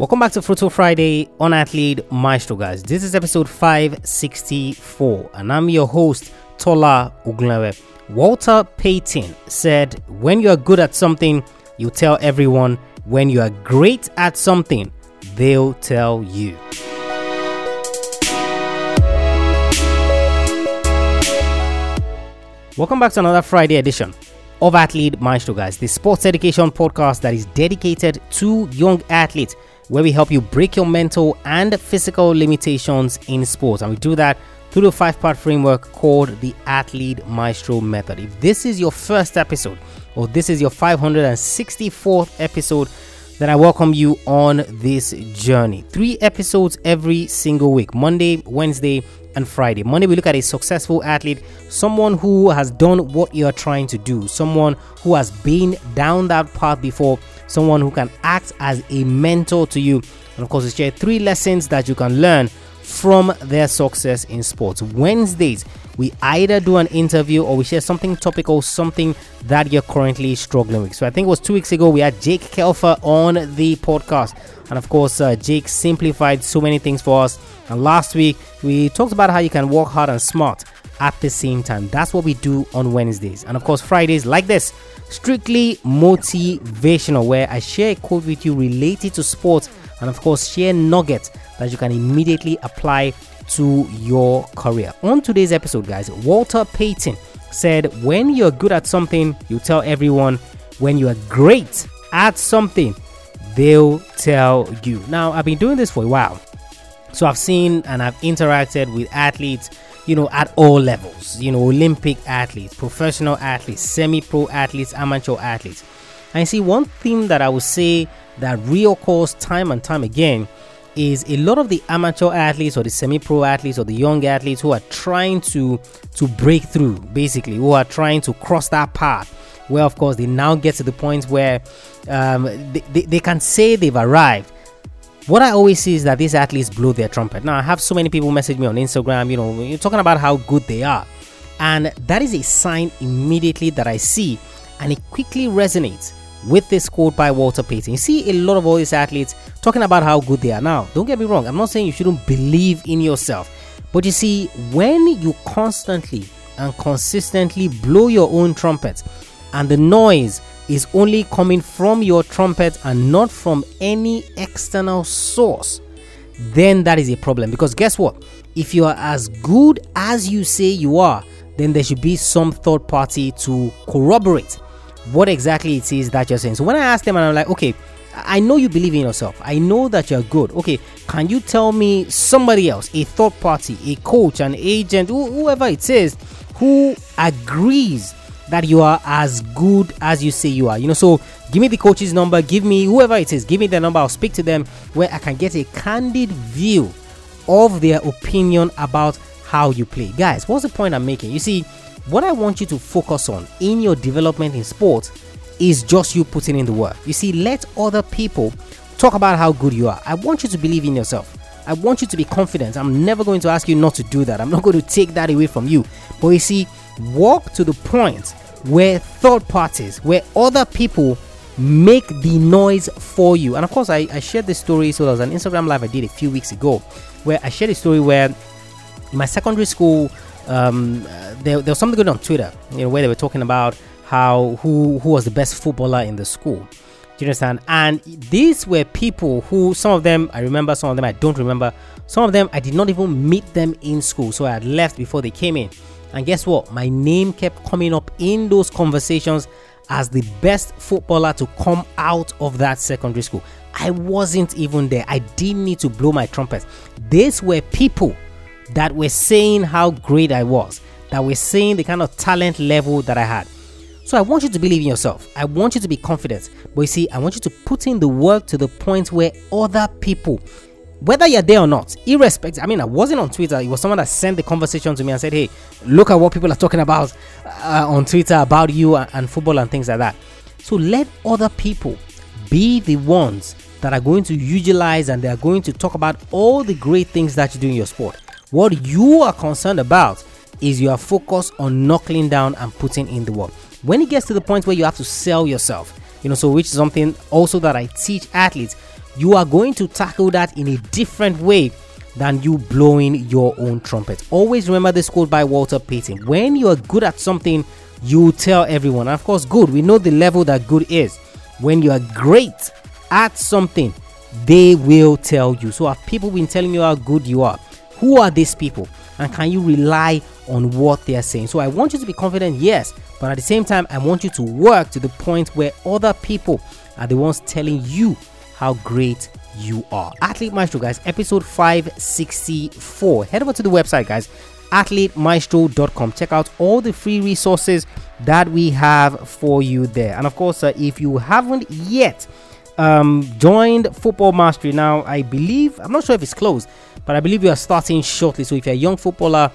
Welcome back to Fruitful Friday on Athlete Maestro, guys. This is episode 564, and I'm your host, Tola Uglewe. Walter Payton said, When you are good at something, you tell everyone. When you are great at something, they'll tell you. Welcome back to another Friday edition of Athlete Maestro, guys, the sports education podcast that is dedicated to young athletes, where we help you break your mental and physical limitations in sports. And we do that through the five part framework called the Athlete Maestro Method. If this is your first episode, or this is your 564th episode, then I welcome you on this journey. Three episodes every single week Monday, Wednesday, and Friday. Monday, we look at a successful athlete, someone who has done what you're trying to do, someone who has been down that path before, someone who can act as a mentor to you. And of course, we share three lessons that you can learn from their success in sports. Wednesdays, we either do an interview or we share something topical, something that you're currently struggling with. So I think it was two weeks ago we had Jake Kelfer on the podcast. And of course, uh, Jake simplified so many things for us. And last week, we talked about how you can work hard and smart at the same time. That's what we do on Wednesdays. And of course, Fridays like this strictly motivational, where I share a quote with you related to sports and, of course, share nuggets that you can immediately apply to your career. On today's episode, guys, Walter Payton said, When you're good at something, you tell everyone. When you are great at something, they'll tell you. Now, I've been doing this for a while. So I've seen and I've interacted with athletes, you know, at all levels, you know, Olympic athletes, professional athletes, semi pro athletes, amateur athletes. And see, one thing that I would say that reoccurs time and time again is a lot of the amateur athletes or the semi-pro athletes or the young athletes who are trying to to break through basically who are trying to cross that path where of course they now get to the point where um, they, they, they can say they've arrived what I always see is that these athletes blow their trumpet. Now, I have so many people message me on Instagram, you know, you're talking about how good they are. And that is a sign immediately that I see, and it quickly resonates with this quote by Walter Payton. You see a lot of all these athletes talking about how good they are. Now, don't get me wrong, I'm not saying you shouldn't believe in yourself, but you see, when you constantly and consistently blow your own trumpet, and the noise is only coming from your trumpet and not from any external source, then that is a problem. Because guess what? If you are as good as you say you are, then there should be some third party to corroborate what exactly it is that you're saying. So when I ask them and I'm like, okay, I know you believe in yourself. I know that you're good. Okay, can you tell me somebody else, a third party, a coach, an agent, whoever it is, who agrees that you are as good as you say you are? You know, so give me the coach's number, give me whoever it is, give me their number, I'll speak to them where I can get a candid view of their opinion about how you play. Guys, what's the point I'm making? You see, what I want you to focus on in your development in sport is just you putting in the work. You see, let other people talk about how good you are. I want you to believe in yourself. I want you to be confident. I'm never going to ask you not to do that. I'm not going to take that away from you. But you see, walk to the point where third parties, where other people make the noise for you. And of course, I, I shared this story. So there was an Instagram live I did a few weeks ago where I shared a story where my secondary school, um, there, there was something going on Twitter, you know, where they were talking about how who who was the best footballer in the school. Do you understand? And these were people who some of them I remember, some of them I don't remember. Some of them I did not even meet them in school, so I had left before they came in. And guess what? My name kept coming up in those conversations as the best footballer to come out of that secondary school. I wasn't even there. I didn't need to blow my trumpet. These were people that were saying how great I was, that were saying the kind of talent level that I had. So I want you to believe in yourself. I want you to be confident. But you see, I want you to put in the work to the point where other people, whether you're there or not, irrespective. I mean, I wasn't on Twitter. It was someone that sent the conversation to me and said, "Hey, look at what people are talking about uh, on Twitter about you and, and football and things like that." So let other people be the ones that are going to utilize and they are going to talk about all the great things that you do in your sport. What you are concerned about is you are focused on knuckling down and putting in the work. When it gets to the point where you have to sell yourself, you know, so which is something also that I teach athletes, you are going to tackle that in a different way than you blowing your own trumpet. Always remember this quote by Walter Payton when you are good at something, you tell everyone. And of course, good, we know the level that good is. When you are great at something, they will tell you. So, have people been telling you how good you are? Who are these people? And can you rely on what they are saying? So, I want you to be confident, yes, but at the same time, I want you to work to the point where other people are the ones telling you how great you are. Athlete Maestro, guys, episode 564. Head over to the website, guys, athletemaestro.com. Check out all the free resources that we have for you there. And of course, uh, if you haven't yet um, joined Football Mastery now, I believe, I'm not sure if it's closed, but I believe we are starting shortly. So if you're a young footballer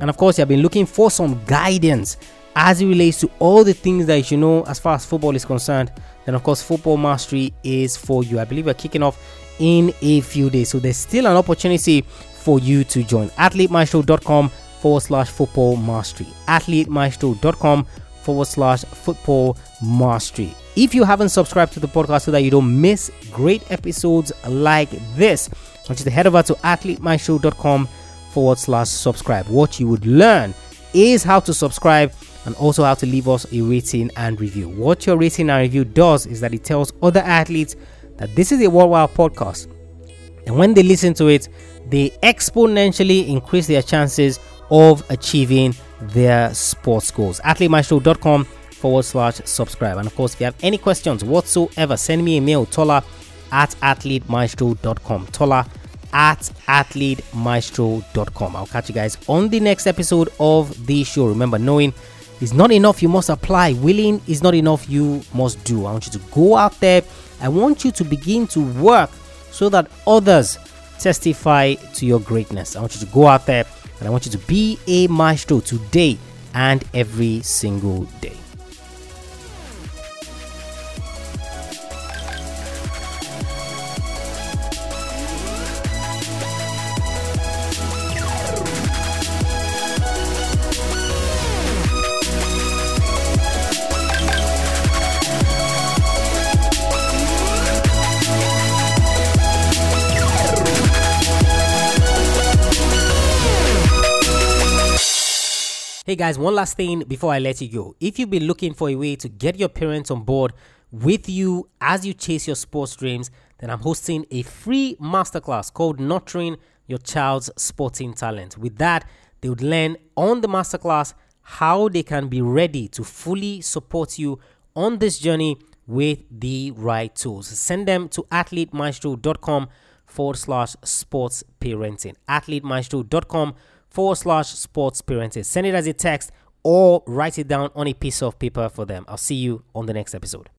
and of course you have been looking for some guidance as it relates to all the things that you know as far as football is concerned, then of course Football Mastery is for you. I believe we're kicking off in a few days. So there's still an opportunity for you to join. AthleteMaestro.com forward slash football mastery. AthleteMaestro.com forward slash football mastery. If you haven't subscribed to the podcast so that you don't miss great episodes like this, I want to head over to athletemaestro.com forward slash subscribe. What you would learn is how to subscribe and also how to leave us a rating and review. What your rating and review does is that it tells other athletes that this is a worldwide podcast. And when they listen to it, they exponentially increase their chances of achieving their sports goals. AthleteMaestro.com forward slash subscribe. And of course, if you have any questions whatsoever, send me a mail, Tola at athletemaestro.com. Tola at athletemaestro.com. I'll catch you guys on the next episode of the show. Remember, knowing is not enough, you must apply. Willing is not enough, you must do. I want you to go out there I want you to begin to work so that others testify to your greatness. I want you to go out there and I want you to be a maestro today and every single day. Hey guys, one last thing before I let you go. If you've been looking for a way to get your parents on board with you as you chase your sports dreams, then I'm hosting a free masterclass called Nurturing Your Child's Sporting Talent. With that, they would learn on the masterclass how they can be ready to fully support you on this journey with the right tools. Send them to athletemaestro.com forward slash sports parenting. Athletemaestro.com forward slash sports parenting. Send it as a text or write it down on a piece of paper for them. I'll see you on the next episode.